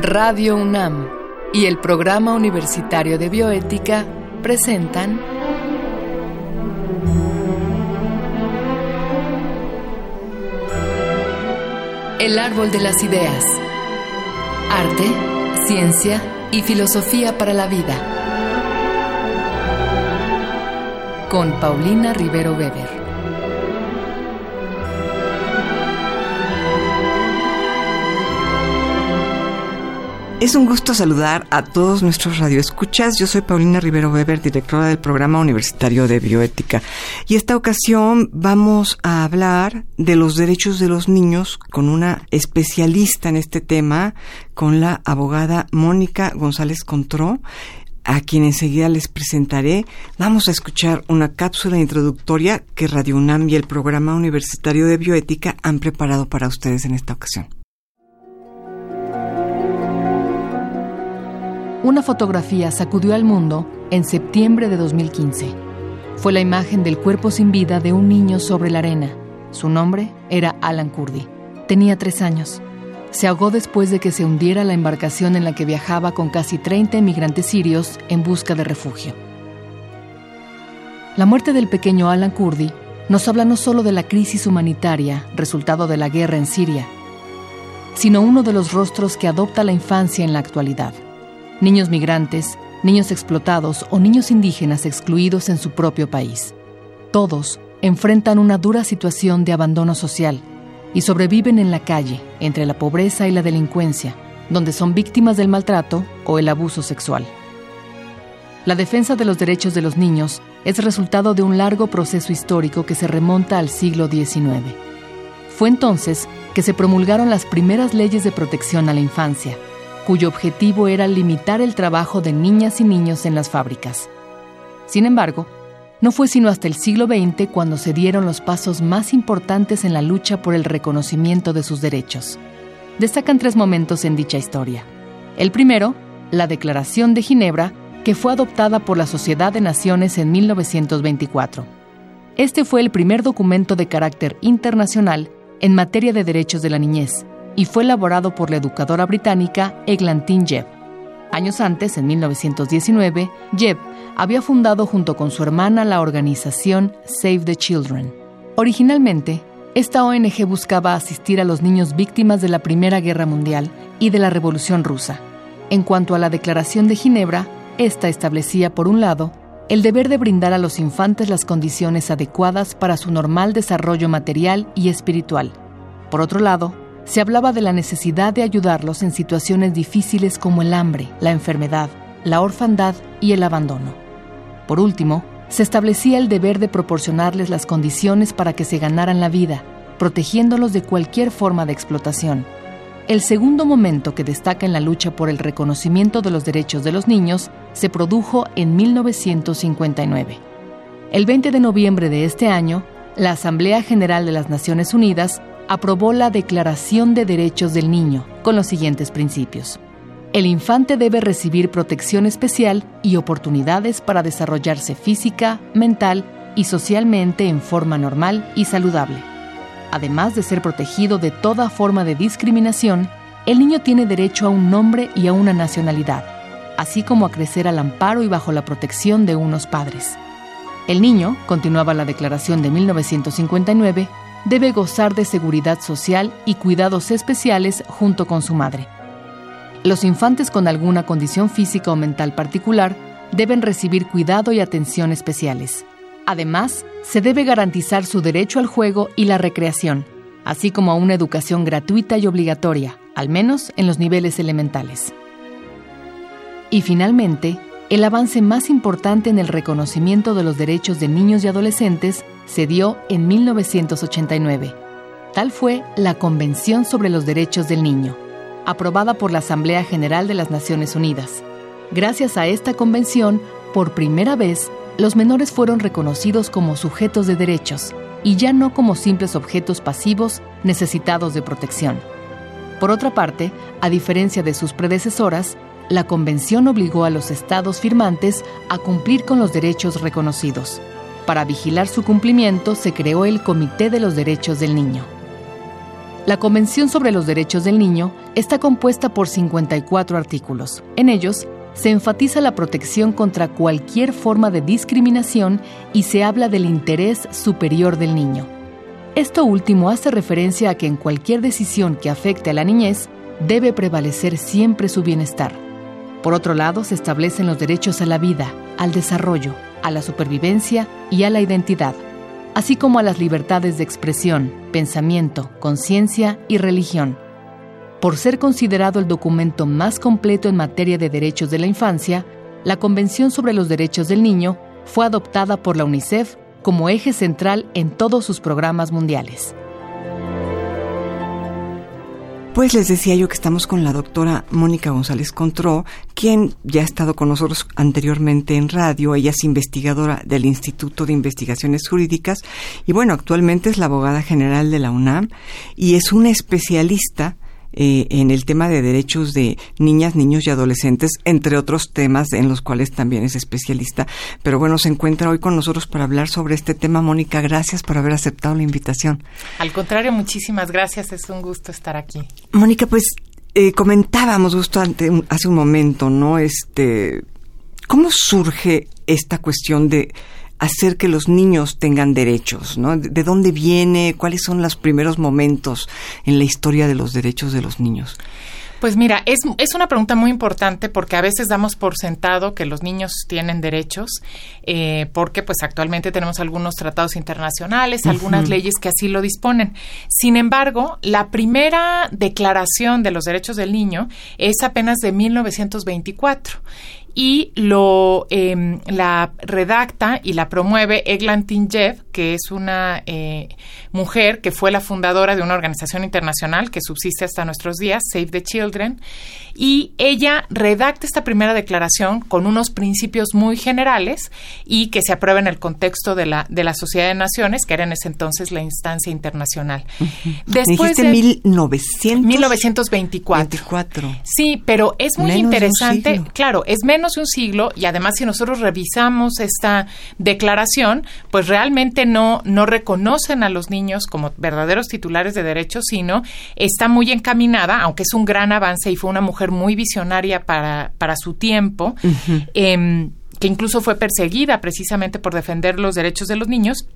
Radio UNAM y el Programa Universitario de Bioética presentan El Árbol de las Ideas. Arte, ciencia y filosofía para la vida. Con Paulina Rivero Weber. Es un gusto saludar a todos nuestros radioescuchas. Yo soy Paulina Rivero Weber, directora del Programa Universitario de Bioética. Y esta ocasión vamos a hablar de los derechos de los niños con una especialista en este tema, con la abogada Mónica González Contró a quien enseguida les presentaré, vamos a escuchar una cápsula introductoria que Radio UNAM y el Programa Universitario de Bioética han preparado para ustedes en esta ocasión. Una fotografía sacudió al mundo en septiembre de 2015. Fue la imagen del cuerpo sin vida de un niño sobre la arena. Su nombre era Alan Kurdi. Tenía tres años. Se ahogó después de que se hundiera la embarcación en la que viajaba con casi 30 emigrantes sirios en busca de refugio. La muerte del pequeño Alan Kurdi nos habla no solo de la crisis humanitaria resultado de la guerra en Siria, sino uno de los rostros que adopta la infancia en la actualidad niños migrantes, niños explotados o niños indígenas excluidos en su propio país. Todos enfrentan una dura situación de abandono social y sobreviven en la calle, entre la pobreza y la delincuencia, donde son víctimas del maltrato o el abuso sexual. La defensa de los derechos de los niños es resultado de un largo proceso histórico que se remonta al siglo XIX. Fue entonces que se promulgaron las primeras leyes de protección a la infancia, cuyo objetivo era limitar el trabajo de niñas y niños en las fábricas. Sin embargo, no fue sino hasta el siglo XX cuando se dieron los pasos más importantes en la lucha por el reconocimiento de sus derechos. Destacan tres momentos en dicha historia. El primero, la Declaración de Ginebra, que fue adoptada por la Sociedad de Naciones en 1924. Este fue el primer documento de carácter internacional en materia de derechos de la niñez, y fue elaborado por la educadora británica Eglantine Jebb. Años antes, en 1919, Jebb había fundado junto con su hermana la organización Save the Children. Originalmente, esta ONG buscaba asistir a los niños víctimas de la Primera Guerra Mundial y de la Revolución Rusa. En cuanto a la Declaración de Ginebra, esta establecía, por un lado, el deber de brindar a los infantes las condiciones adecuadas para su normal desarrollo material y espiritual. Por otro lado, se hablaba de la necesidad de ayudarlos en situaciones difíciles como el hambre, la enfermedad, la orfandad y el abandono. Por último, se establecía el deber de proporcionarles las condiciones para que se ganaran la vida, protegiéndolos de cualquier forma de explotación. El segundo momento que destaca en la lucha por el reconocimiento de los derechos de los niños se produjo en 1959. El 20 de noviembre de este año, la Asamblea General de las Naciones Unidas aprobó la Declaración de Derechos del Niño con los siguientes principios. El infante debe recibir protección especial y oportunidades para desarrollarse física, mental y socialmente en forma normal y saludable. Además de ser protegido de toda forma de discriminación, el niño tiene derecho a un nombre y a una nacionalidad, así como a crecer al amparo y bajo la protección de unos padres. El niño, continuaba la declaración de 1959, debe gozar de seguridad social y cuidados especiales junto con su madre. Los infantes con alguna condición física o mental particular deben recibir cuidado y atención especiales. Además, se debe garantizar su derecho al juego y la recreación, así como a una educación gratuita y obligatoria, al menos en los niveles elementales. Y finalmente, el avance más importante en el reconocimiento de los derechos de niños y adolescentes se dio en 1989. Tal fue la Convención sobre los Derechos del Niño, aprobada por la Asamblea General de las Naciones Unidas. Gracias a esta convención, por primera vez, los menores fueron reconocidos como sujetos de derechos y ya no como simples objetos pasivos necesitados de protección. Por otra parte, a diferencia de sus predecesoras, la Convención obligó a los estados firmantes a cumplir con los derechos reconocidos. Para vigilar su cumplimiento se creó el Comité de los Derechos del Niño. La Convención sobre los Derechos del Niño está compuesta por 54 artículos. En ellos se enfatiza la protección contra cualquier forma de discriminación y se habla del interés superior del niño. Esto último hace referencia a que en cualquier decisión que afecte a la niñez debe prevalecer siempre su bienestar. Por otro lado, se establecen los derechos a la vida, al desarrollo, a la supervivencia y a la identidad así como a las libertades de expresión, pensamiento, conciencia y religión. Por ser considerado el documento más completo en materia de derechos de la infancia, la Convención sobre los Derechos del Niño fue adoptada por la UNICEF como eje central en todos sus programas mundiales. Pues les decía yo que estamos con la doctora Mónica González Contró, quien ya ha estado con nosotros anteriormente en radio. Ella es investigadora del Instituto de Investigaciones Jurídicas y bueno, actualmente es la abogada general de la UNAM y es una especialista eh, en el tema de derechos de niñas, niños y adolescentes, entre otros temas en los cuales también es especialista. Pero bueno, se encuentra hoy con nosotros para hablar sobre este tema. Mónica, gracias por haber aceptado la invitación. Al contrario, muchísimas gracias. Es un gusto estar aquí. Mónica, pues eh, comentábamos justo hace un momento, ¿no? Este, ¿cómo surge esta cuestión de hacer que los niños tengan derechos, ¿no? ¿De dónde viene? ¿Cuáles son los primeros momentos en la historia de los derechos de los niños? Pues mira, es, es una pregunta muy importante porque a veces damos por sentado que los niños tienen derechos, eh, porque pues actualmente tenemos algunos tratados internacionales, algunas leyes que así lo disponen. Sin embargo, la primera declaración de los derechos del niño es apenas de 1924 y lo em, la redacta y la promueve Eglan Tinjev, que es una eh, mujer que fue la fundadora de una organización internacional que subsiste hasta nuestros días, Save the Children, y ella redacta esta primera declaración con unos principios muy generales y que se aprueba en el contexto de la, de la Sociedad de Naciones, que era en ese entonces la instancia internacional. Después de 1924. Sí, pero es muy interesante, claro, es menos de un siglo y además si nosotros revisamos esta declaración, pues realmente no, no reconocen a los niños como verdaderos titulares de derechos, sino está muy encaminada, aunque es un gran avance y fue una mujer muy visionaria para, para su tiempo, em, que incluso fue perseguida precisamente por defender los derechos de los niños,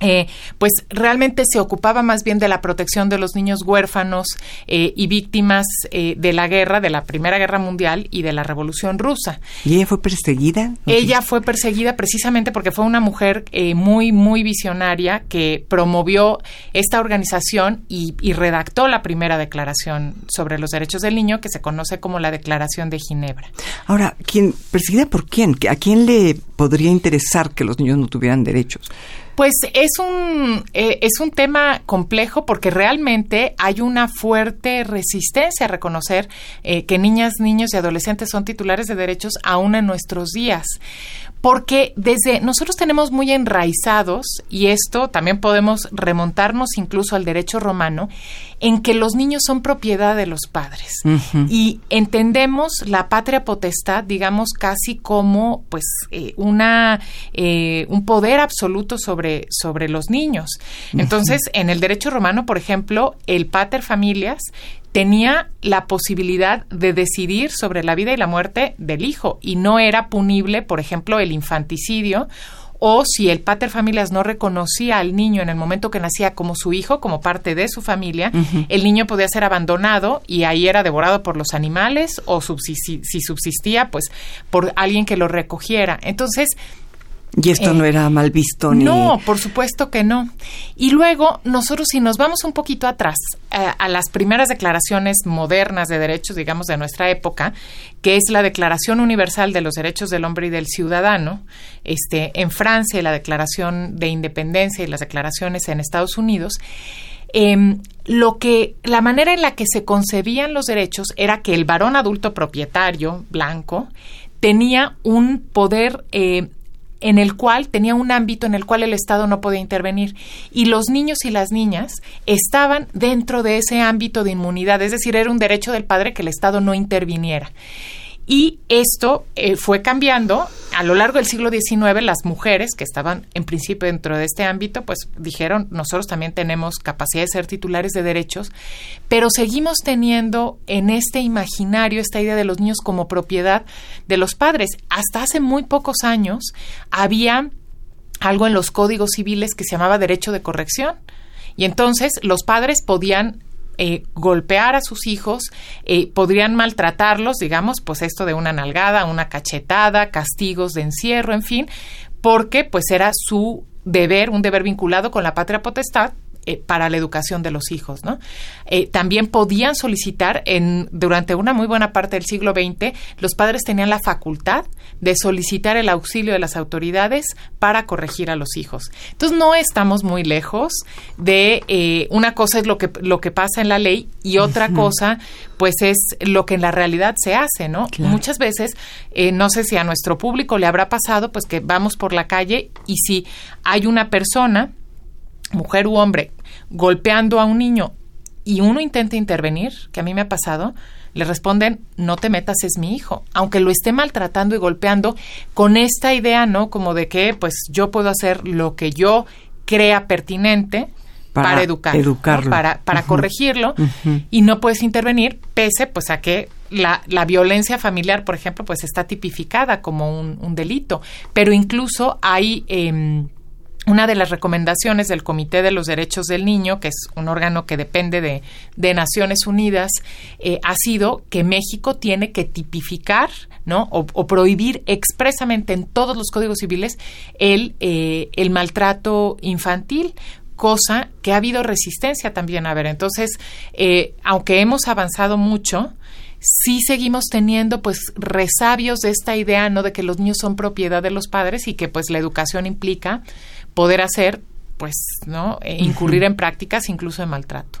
eh, pues realmente se ocupaba más bien de la protección de los niños huérfanos eh, y víctimas eh, de la guerra, de la Primera Guerra Mundial y de la Revolución Rusa. ¿Y ella fue perseguida? Ella fue perseguida precisamente porque fue una mujer muy, muy visionaria que promovió esta organización y, y, redactó la primera declaración sobre los derechos del niño que se conoce como la Declaración de Ginebra. Ahora, ¿quién, ¿perseguida por quién? ¿A quién le podría interesar que los niños no tuvieran derechos? Pues es un, eh, es un tema complejo porque realmente hay una fuerte resistencia a reconocer eh, que niñas, niños y adolescentes son titulares de derechos aún en nuestros días. Porque desde nosotros tenemos muy enraizados, y esto también podemos remontarnos incluso al derecho romano, en que los niños son propiedad de los padres. Y entendemos la patria potestad, digamos, casi como pues eh, una eh, un poder absoluto sobre, sobre los niños. Entonces, en el derecho romano, por ejemplo, el pater familias tenía la posibilidad de decidir sobre la vida y la muerte del hijo y no era punible, por ejemplo, el infanticidio o si el pater familias no reconocía al niño en el momento que nacía como su hijo, como parte de su familia, el niño podía ser abandonado y ahí era devorado por los animales o si subsistía, pues por alguien que lo recogiera. Entonces, y esto no eh, era mal visto ni... No, por supuesto que no. Y luego, nosotros si nos vamos un poquito atrás, eh, a las primeras declaraciones modernas de derechos, digamos, de nuestra época, que es la Declaración Universal de los Derechos del Hombre y del Ciudadano, este, en Francia, la Declaración de Independencia y las declaraciones en Estados Unidos, em, lo que la manera en la que se concebían los derechos era que el varón adulto propietario blanco tenía un poder eh, en el cual tenía un ámbito en el cual el Estado no podía intervenir y los niños y las niñas estaban dentro de ese ámbito de inmunidad, es decir, era un derecho del padre que el Estado no interviniera. Y esto eh, fue cambiando. A lo largo del siglo XIX, las mujeres que estaban en principio dentro de este ámbito, pues dijeron, nosotros también tenemos capacidad de ser titulares de derechos, pero seguimos teniendo en este imaginario esta idea de los niños como propiedad de los padres. Hasta hace muy pocos años había algo en los códigos civiles que se llamaba derecho de corrección. Y entonces los padres podían eh, golpear a sus hijos, eh, podrían maltratarlos, digamos, pues esto de una nalgada, una cachetada, castigos de encierro, en fin, porque pues era su deber, un deber vinculado con la patria potestad, eh, para la educación de los hijos, ¿no? Eh, también podían solicitar en durante una muy buena parte del siglo XX los padres tenían la facultad de solicitar el auxilio de las autoridades para corregir a los hijos. Entonces no estamos muy lejos de eh, una cosa es lo que lo que pasa en la ley y otra cosa pues es lo que en la realidad se hace, ¿no? Muchas veces no sé si a nuestro público le habrá pasado pues que vamos por la calle y si hay una persona mujer u hombre golpeando a un niño y uno intenta intervenir, que a mí me ha pasado, le responden, no te metas, es mi hijo, aunque lo esté maltratando y golpeando, con esta idea, ¿no? Como de que, pues, yo puedo hacer lo que yo crea pertinente para, educar, educarlo. para, para corregirlo, y no puedes intervenir, pese, pues, a que la, la, violencia familiar, por ejemplo, pues, está tipificada como un, un delito, pero incluso hay... Eh, una de las recomendaciones del Comité de los Derechos del Niño, que es un órgano que depende de, de Naciones Unidas, eh, ha sido que México tiene que tipificar ¿no? O, prohibir expresamente en todos los códigos civiles el, eh, el maltrato infantil cosa que ha habido resistencia también a ver. Entonces, eh, aunque hemos avanzado mucho, sí seguimos teniendo pues resabios de esta idea, ¿no? De que los niños son propiedad de los padres y que pues la educación implica poder hacer pues, ¿no? E incurrir en prácticas incluso de maltrato.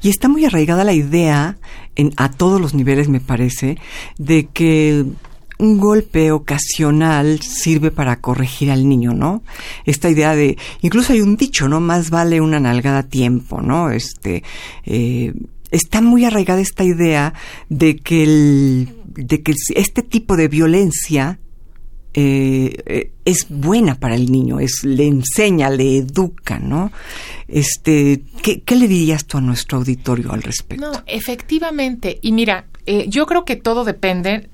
Y está muy arraigada la idea, en, a todos los niveles me parece, de que un golpe ocasional sirve para corregir al niño, ¿no? Esta idea de, incluso hay un dicho, ¿no? Más vale una nalgada a tiempo, ¿no? Este, eh, está muy arraigada esta idea de que el, de que este tipo de violencia eh, eh, es buena para el niño, es, le enseña, le educa, ¿no? Este, ¿qué, le dirías tú a nuestro auditorio al respecto? No, efectivamente. Y mira, eh, yo creo que todo depende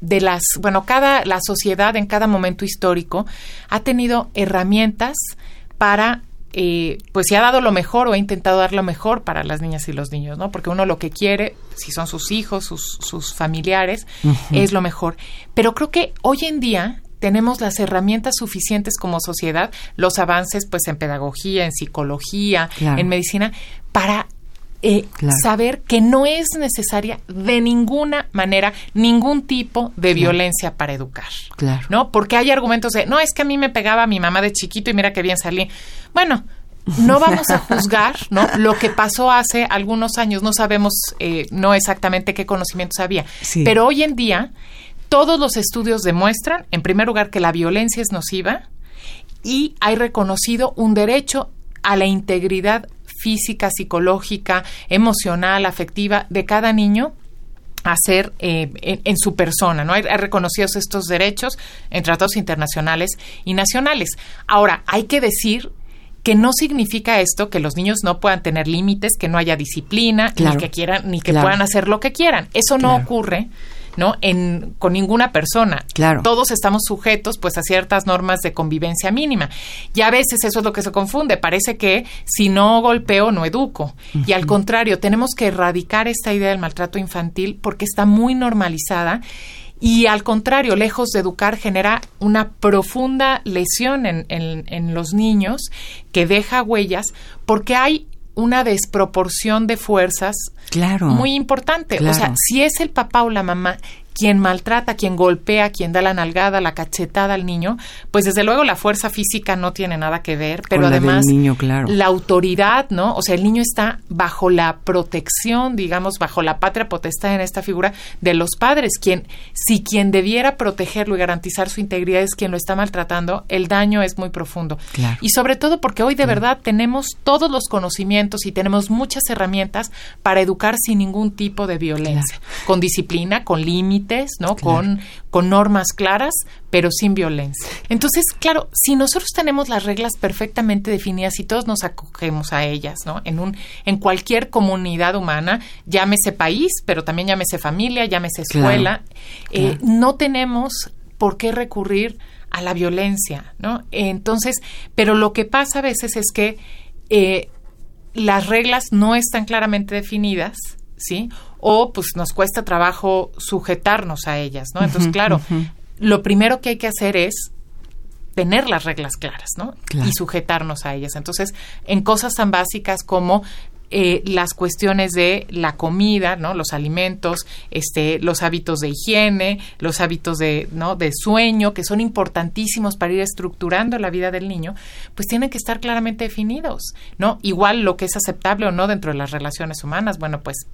de las, bueno, cada, la sociedad en cada momento histórico ha tenido herramientas para eh, pues se ha dado lo mejor o ha intentado dar lo mejor para las niñas y los niños, ¿no? Porque uno lo que quiere, si son sus hijos, sus, sus familiares, es lo mejor. Pero creo que hoy en día tenemos las herramientas suficientes como sociedad, los avances pues en pedagogía, en psicología, en medicina, para eh, saber que no es necesaria de ninguna manera ningún tipo de violencia para educar. Claro. ¿No? Porque hay argumentos de, no, es que a mí me pegaba mi mamá de chiquito y mira qué bien salí. Bueno, no vamos a juzgar ¿no? lo que pasó hace algunos años, no sabemos eh, no exactamente qué conocimientos había, pero hoy en día todos los estudios demuestran, en primer lugar, que la violencia es nociva y hay reconocido un derecho a la integridad física, psicológica, emocional, afectiva de cada niño a ser eh, en, su persona, ¿no? Hay, reconocidos estos derechos en tratados internacionales y nacionales. Ahora, hay que decir que no significa esto que los niños no puedan tener límites, que no haya disciplina, ni que quieran, ni que puedan hacer lo que quieran. Eso no ocurre ¿no? En, con ninguna persona. Claro. Todos estamos sujetos, pues, a ciertas normas de convivencia mínima. Y a veces eso es lo que se confunde. Parece que si no golpeo, no educo. Y al contrario, tenemos que erradicar esta idea del maltrato infantil porque está muy normalizada. Y al contrario, lejos de educar, genera una profunda lesión en, en, en los niños que deja huellas porque hay una desproporción de fuerzas claro, muy importante. O sea, si es el papá o la mamá quien maltrata, quien golpea, quien da la nalgada, la cachetada al niño, pues desde luego la fuerza física no tiene nada que ver, pero además niño, claro. la autoridad, ¿no? O sea, el niño está bajo la protección, digamos, bajo la patria potestad en esta figura de los padres, quien si quien debiera protegerlo y garantizar su integridad es quien lo está maltratando, el daño es muy profundo. Y sobre todo porque hoy de verdad tenemos todos los conocimientos y tenemos muchas herramientas para educar sin ningún tipo de violencia, con disciplina, con límites límites, ¿no? Con, con normas claras, pero sin violencia. Entonces, claro, si nosotros tenemos las reglas perfectamente definidas y todos nos acogemos a ellas, ¿no? En un, en cualquier comunidad humana, llámese país, pero también llámese familia, llámese escuela, eh, no tenemos por qué recurrir a la violencia, ¿no? Entonces, pero lo que pasa a veces es que eh, las reglas no están claramente definidas, ¿sí? O pues nos cuesta trabajo sujetarnos a ellas, ¿no? Entonces, claro, lo primero que hay que hacer es tener las reglas claras, ¿no? Y sujetarnos a ellas. Entonces, en cosas tan básicas como eh, las cuestiones de la comida, ¿no? Los alimentos, este, los hábitos de higiene, los hábitos de, ¿no? De sueño, que son importantísimos para ir estructurando la vida del niño, pues tienen que estar claramente definidos, ¿no? Igual lo que es aceptable o no dentro de las relaciones humanas, bueno, pues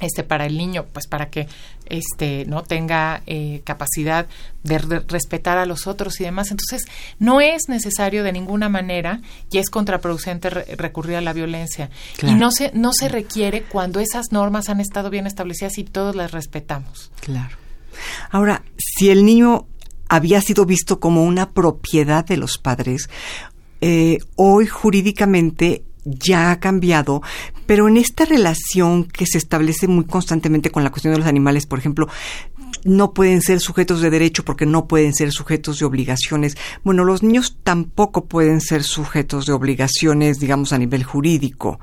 este para el niño pues para que este no tenga eh, capacidad de respetar a los otros y demás. Entonces no es necesario de ninguna manera y es contraproducente recurrir a la violencia. Y no se no se requiere cuando esas normas han estado bien establecidas y todos las respetamos. Claro. Ahora si el niño había sido visto como una propiedad de los padres eh, hoy jurídicamente ya ha cambiado, pero en esta relación que se establece muy constantemente con la cuestión de los animales, por ejemplo, no pueden ser sujetos de derecho porque no pueden ser sujetos de obligaciones. Bueno, los niños tampoco pueden ser sujetos de obligaciones, digamos, a nivel jurídico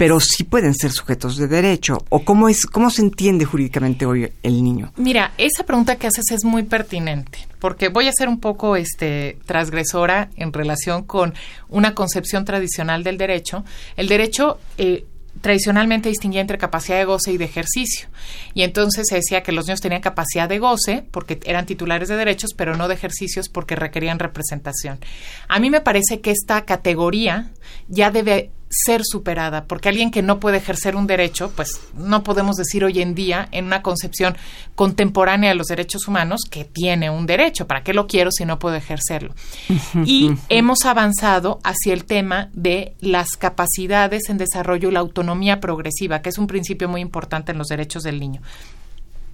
pero sí pueden ser sujetos de derecho. ¿O cómo, es, cómo se entiende jurídicamente hoy el niño? Mira, esa pregunta que haces es muy pertinente, porque voy a ser un poco este, transgresora en relación con una concepción tradicional del derecho. El derecho eh, tradicionalmente distinguía entre capacidad de goce y de ejercicio. Y entonces se decía que los niños tenían capacidad de goce porque eran titulares de derechos, pero no de ejercicios porque requerían representación. A mí me parece que esta categoría ya debe ser superada, porque alguien que no puede ejercer un derecho, pues no podemos decir hoy en día, en una concepción contemporánea de los derechos humanos, que tiene un derecho. ¿Para qué lo quiero si no puedo ejercerlo? y hemos avanzado hacia el tema de las capacidades en desarrollo y la autonomía progresiva, que es un principio muy importante en los derechos del niño.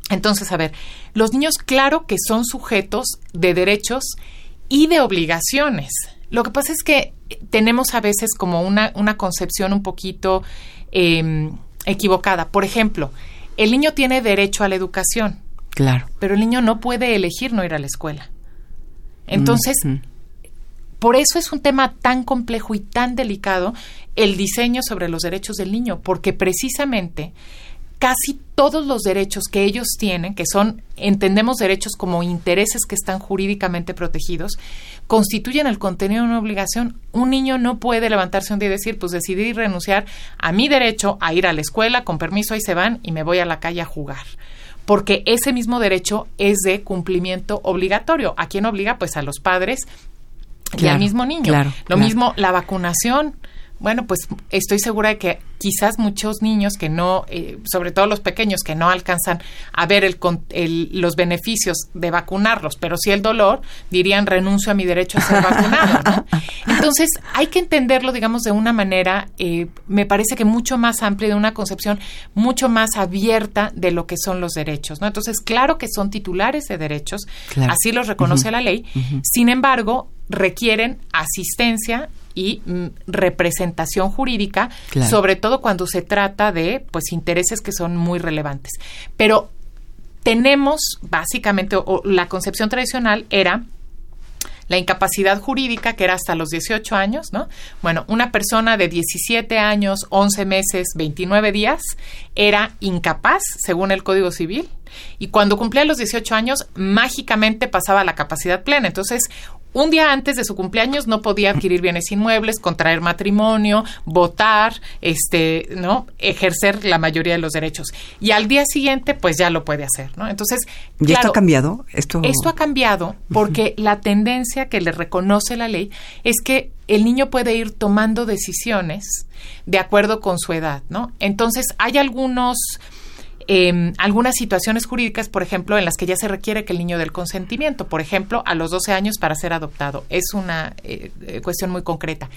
Entonces, a ver, los niños, claro que son sujetos de derechos y de obligaciones. Lo que pasa es que tenemos a veces como una, una concepción un poquito em, equivocada. Por ejemplo, el niño tiene derecho a la educación. Claro. Pero el niño no puede elegir no ir a la escuela. Entonces, por eso es un tema tan complejo y tan delicado el diseño sobre los derechos del niño, porque precisamente casi todos los derechos que ellos tienen, que son, entendemos derechos como intereses que están jurídicamente protegidos, constituyen el contenido de una obligación. Un niño no puede levantarse un día y decir, pues decidí renunciar a mi derecho a ir a la escuela, con permiso ahí se van y me voy a la calle a jugar. Porque ese mismo derecho es de cumplimiento obligatorio. ¿A quién obliga? Pues a los padres y al mismo niño. Lo mismo la vacunación bueno, pues estoy segura de que quizás muchos niños que no, eh, sobre todo los pequeños que no alcanzan a ver el, los beneficios de vacunarlos, pero sí el dolor, dirían renuncio a mi derecho a ser vacunado. Entonces hay que entenderlo, digamos, de una manera, eh, me parece que mucho más amplia, de una concepción mucho más abierta de lo que son los derechos. ¿no? Entonces, claro que son titulares de derechos, así los reconoce la ley. Sin embargo, requieren asistencia y mm, representación jurídica, sobre todo cuando se trata de pues intereses que son muy relevantes. Pero tenemos básicamente o, la concepción tradicional era la incapacidad jurídica, que era hasta los 18 años, ¿no? Bueno, una persona de 17 años, 11 meses, 29 días, era incapaz, según el Código Civil, y cuando cumplía los 18 años, mágicamente pasaba a la capacidad plena. Entonces, un día antes de su cumpleaños no podía adquirir bienes inmuebles, contraer matrimonio, votar, este, ¿no? ejercer la mayoría de los derechos. Y al día siguiente, pues ya lo puede hacer, ¿no? Entonces, ¿y esto ha cambiado? Esto esto ha cambiado porque la tendencia que le reconoce la ley es que el niño puede ir tomando decisiones de acuerdo con su edad, ¿no? Entonces, hay algunos eh, algunas situaciones jurídicas, por ejemplo, en las que ya se requiere que el niño dé el consentimiento, por ejemplo, a los 12 años para ser adoptado. Es una eh, eh, cuestión muy concreta.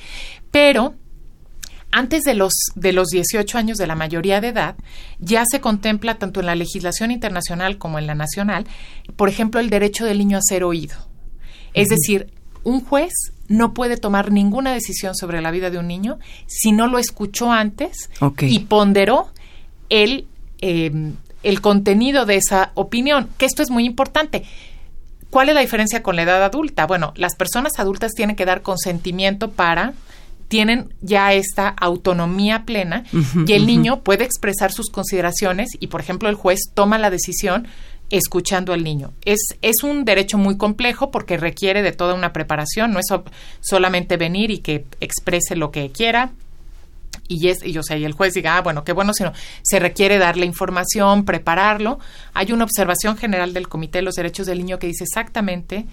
Pero antes de los, de los 18 años de la mayoría de edad, ya se contempla tanto en la legislación internacional como en la nacional, por ejemplo, el derecho del niño a ser oído. Es decir, un juez no puede tomar ninguna decisión sobre la vida de un niño si no lo escuchó antes y ponderó el, em, el contenido de esa opinión, que esto es muy importante. ¿Cuál es la diferencia con la edad adulta? Bueno, las personas adultas tienen que dar consentimiento para tienen ya esta autonomía plena y el niño puede expresar sus consideraciones y, por ejemplo, el juez toma la decisión escuchando al niño. Es, es un derecho muy complejo porque requiere de toda una preparación, no es solamente venir y que exprese lo que quiera, y, es, y, o sea, y el juez diga, ah, bueno, qué bueno, sino se requiere darle información, prepararlo. Hay una observación general del Comité de los Derechos del Niño que dice exactamente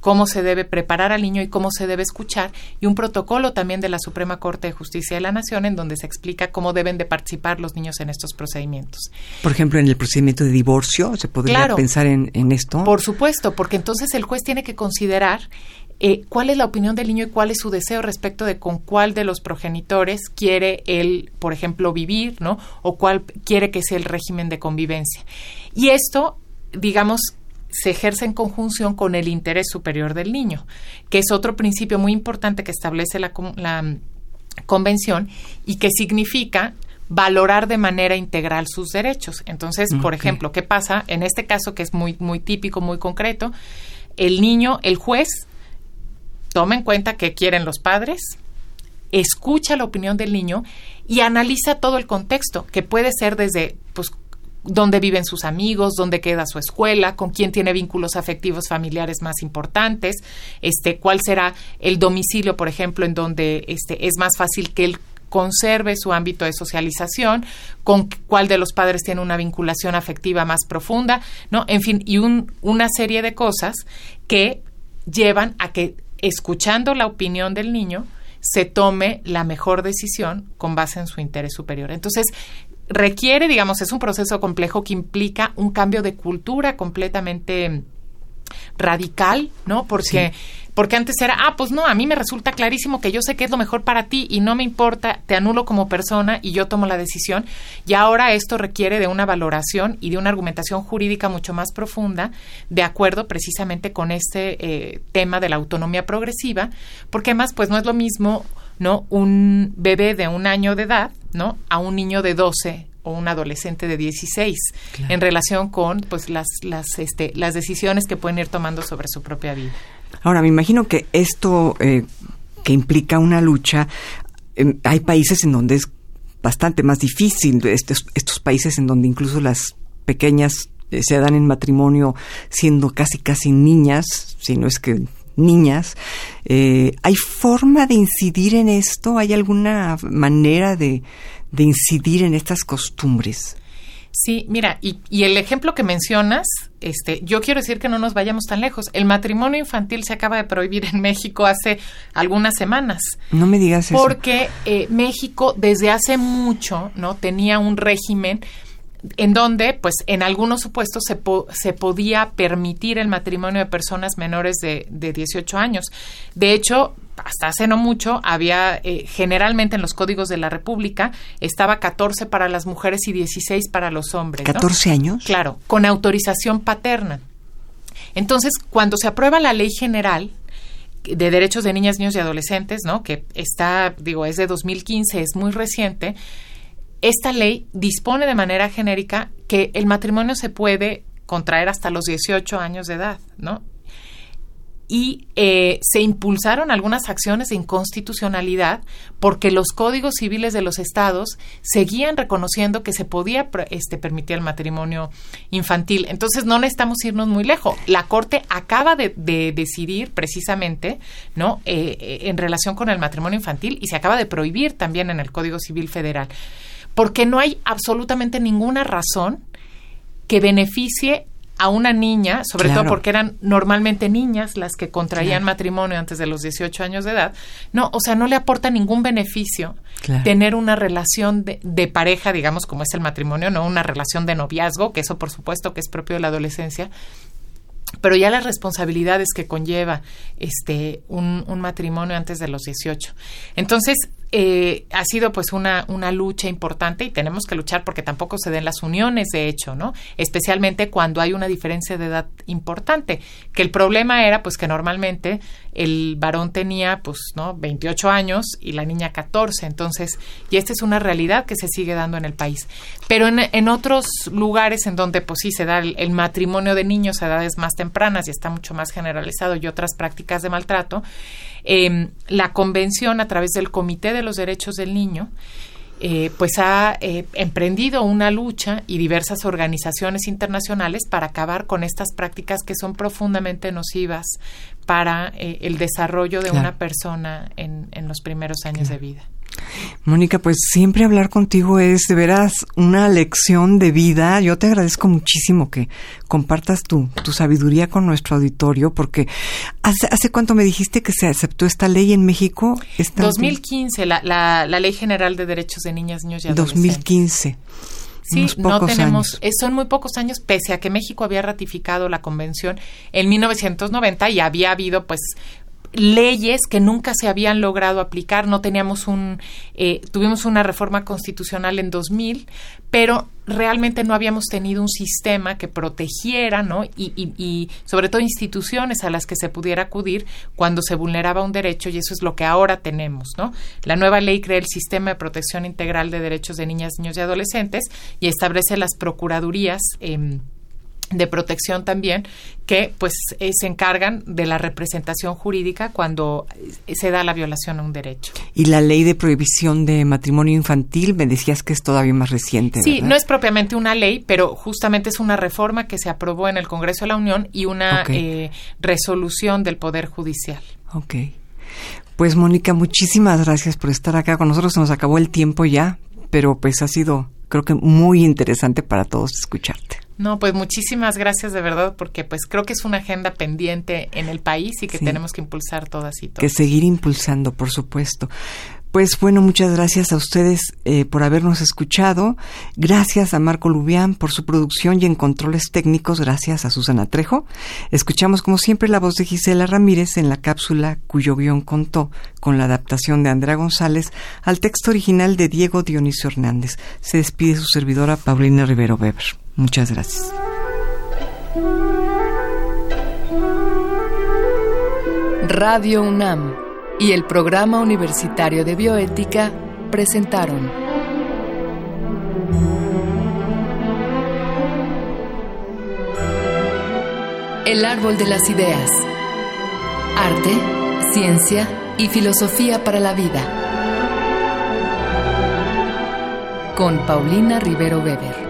cómo se debe preparar al niño y cómo se debe escuchar, y un protocolo también de la Suprema Corte de Justicia de la Nación en donde se explica cómo deben de participar los niños en estos procedimientos. Por ejemplo, en el procedimiento de divorcio, ¿se podría pensar en, en esto? Por supuesto, porque entonces el juez tiene que considerar eh, cuál es la opinión del niño y cuál es su deseo respecto de con cuál de los progenitores quiere él, por ejemplo, vivir, ¿no? O cuál quiere que sea el régimen de convivencia. Y esto, digamos, se ejerce en conjunción con el interés superior del niño, que es otro principio muy importante que establece la, la convención y que significa valorar de manera integral sus derechos. Entonces, por ejemplo, ¿qué pasa? En este caso, que es muy, muy típico, muy concreto, el niño, el juez, toma en cuenta qué quieren los padres, escucha la opinión del niño y analiza todo el contexto, que puede ser desde, pues, dónde viven sus amigos, dónde queda su escuela, con quién tiene vínculos afectivos familiares más importantes, este, cuál será el domicilio, por ejemplo, en donde este, es más fácil que él conserve su ámbito de socialización, con cuál de los padres tiene una vinculación afectiva más profunda, ¿no? En fin, y un, una serie de cosas que llevan a que, escuchando la opinión del niño, se tome la mejor decisión con base en su interés superior. Entonces, requiere, digamos, es un proceso complejo que implica un cambio de cultura completamente radical, ¿no? Porque porque antes era, ah, pues no, a mí me resulta clarísimo que yo sé que es lo mejor para ti y no me importa, te anulo como persona y yo tomo la decisión. Y ahora esto requiere de una valoración y de una argumentación jurídica mucho más profunda, de acuerdo precisamente con este eh, tema de la autonomía progresiva, porque además, pues no es lo mismo ¿no? Un bebé de un año de edad, ¿no? A un niño de 12 o un adolescente de 16 en relación con pues las las este las decisiones que pueden ir tomando sobre su propia vida. Ahora me imagino que esto eh, que implica una lucha em, hay países en donde es bastante más difícil estos, estos países en donde incluso las pequeñas eh, se dan en matrimonio siendo casi casi niñas, si no es que niñas. Eh, ¿Hay forma de incidir en esto? ¿Hay alguna manera de, incidir en estas costumbres? Sí, mira, y, y, el ejemplo que mencionas, este, yo quiero decir que no nos vayamos tan lejos. El matrimonio infantil se acaba de prohibir en México hace algunas semanas. No me digas eso. Porque eh, México desde hace mucho, ¿no? Tenía un régimen en donde, pues, en algunos supuestos se, se podía permitir el matrimonio de personas menores de, de 18 años. De hecho, hasta hace no mucho, había eh, generalmente en los códigos de la República estaba 14 para las mujeres y 16 para los hombres. ¿14 años? Claro, con autorización paterna. Entonces, cuando se aprueba la ley general de derechos de niñas, niños y adolescentes, ¿no? Que está, digo, es de 2015, es muy reciente esta ley dispone de manera genérica que el matrimonio se puede contraer hasta los 18 años de edad, ¿no? y eh, se impulsaron algunas acciones de inconstitucionalidad porque los códigos civiles de los estados seguían reconociendo que se podía este, permitir el matrimonio infantil. Entonces no necesitamos irnos muy lejos. La Corte acaba de, decidir precisamente no eh, eh, en relación con el matrimonio infantil y se acaba de prohibir también en el Código Civil Federal porque no hay absolutamente ninguna razón que beneficie a una niña, sobre todo porque eran normalmente niñas las que contraían matrimonio antes de los 18 años de edad, no, o sea, no le aporta ningún beneficio tener una relación de, de, pareja, digamos, como es el matrimonio, no una relación de noviazgo, que eso por supuesto que es propio de la adolescencia, pero ya las responsabilidades que conlleva este un, un, matrimonio antes de los 18. Entonces, eh, ha sido pues una, una lucha importante y tenemos que luchar porque tampoco se den las uniones, de hecho, ¿no? Especialmente cuando hay una diferencia de edad importante, que el problema era pues que normalmente el varón tenía pues, ¿no? 28 años y la niña 14, entonces, y esta es una realidad que se sigue dando en el país. Pero en, en otros lugares en donde pues sí se da el, el matrimonio de niños a edades más tempranas y está mucho más generalizado y otras prácticas de maltrato, eh, la convención a través del Comité de los Derechos del Niño eh, pues ha eh, emprendido una lucha y diversas organizaciones internacionales para acabar con estas prácticas que son profundamente nocivas para eh, el desarrollo de Claro. una persona en, en los primeros años de vida. Mónica, pues siempre hablar contigo es de veras una lección de vida. Yo te agradezco muchísimo que compartas tu, tu sabiduría con nuestro auditorio, porque ¿hace, ¿hace cuánto me dijiste que se aceptó esta ley en México? Esta 2015, la, la, la Ley General de Derechos de Niñas, Niños y Adolescentes. 2015. Sí, no tenemos, años. eh, son muy pocos años, pese a que México había ratificado la convención en 1990 y había habido, pues, leyes que nunca se habían logrado aplicar. No teníamos un, eh, tuvimos una reforma constitucional en 2000, pero realmente no habíamos tenido un sistema que protegiera, ¿no? Y, y, y sobre todo instituciones a las que se pudiera acudir cuando se vulneraba un derecho y eso es lo que ahora tenemos, ¿no? La nueva ley crea el sistema de protección integral de derechos de niñas, niños y adolescentes y establece las procuradurías. Eh, de protección también que pues eh, se encargan de la representación jurídica cuando eh, se da la violación a un derecho. Y la ley de prohibición de matrimonio infantil, me decías que es todavía más reciente. Sí, ¿verdad? no es propiamente una ley, pero justamente es una reforma que se aprobó en el Congreso de la Unión y una eh, resolución del Poder Judicial. Ok. Pues Mónica, muchísimas gracias por estar acá con nosotros. Se nos acabó el tiempo ya, pero pues ha sido, creo que muy interesante para todos escucharte. No, pues muchísimas gracias de verdad porque pues creo que es una agenda pendiente en el país y que Sí. tenemos que impulsar todas y todos. Que seguir impulsando, por supuesto. Pues bueno, muchas gracias a ustedes eh, por habernos escuchado. Gracias a Marco Lubián por su producción y en controles técnicos. Gracias a Susana Trejo. Escuchamos como siempre la voz de Gisela Ramírez en la cápsula cuyo guion contó con la adaptación de Andrea González al texto original de Diego Dionisio Hernández. Se despide su servidora Paulina Rivero Weber. Muchas gracias. Radio UNAM y el Programa Universitario de Bioética presentaron El Árbol de las Ideas. Arte, ciencia y filosofía para la vida. Con Paulina Rivero Weber.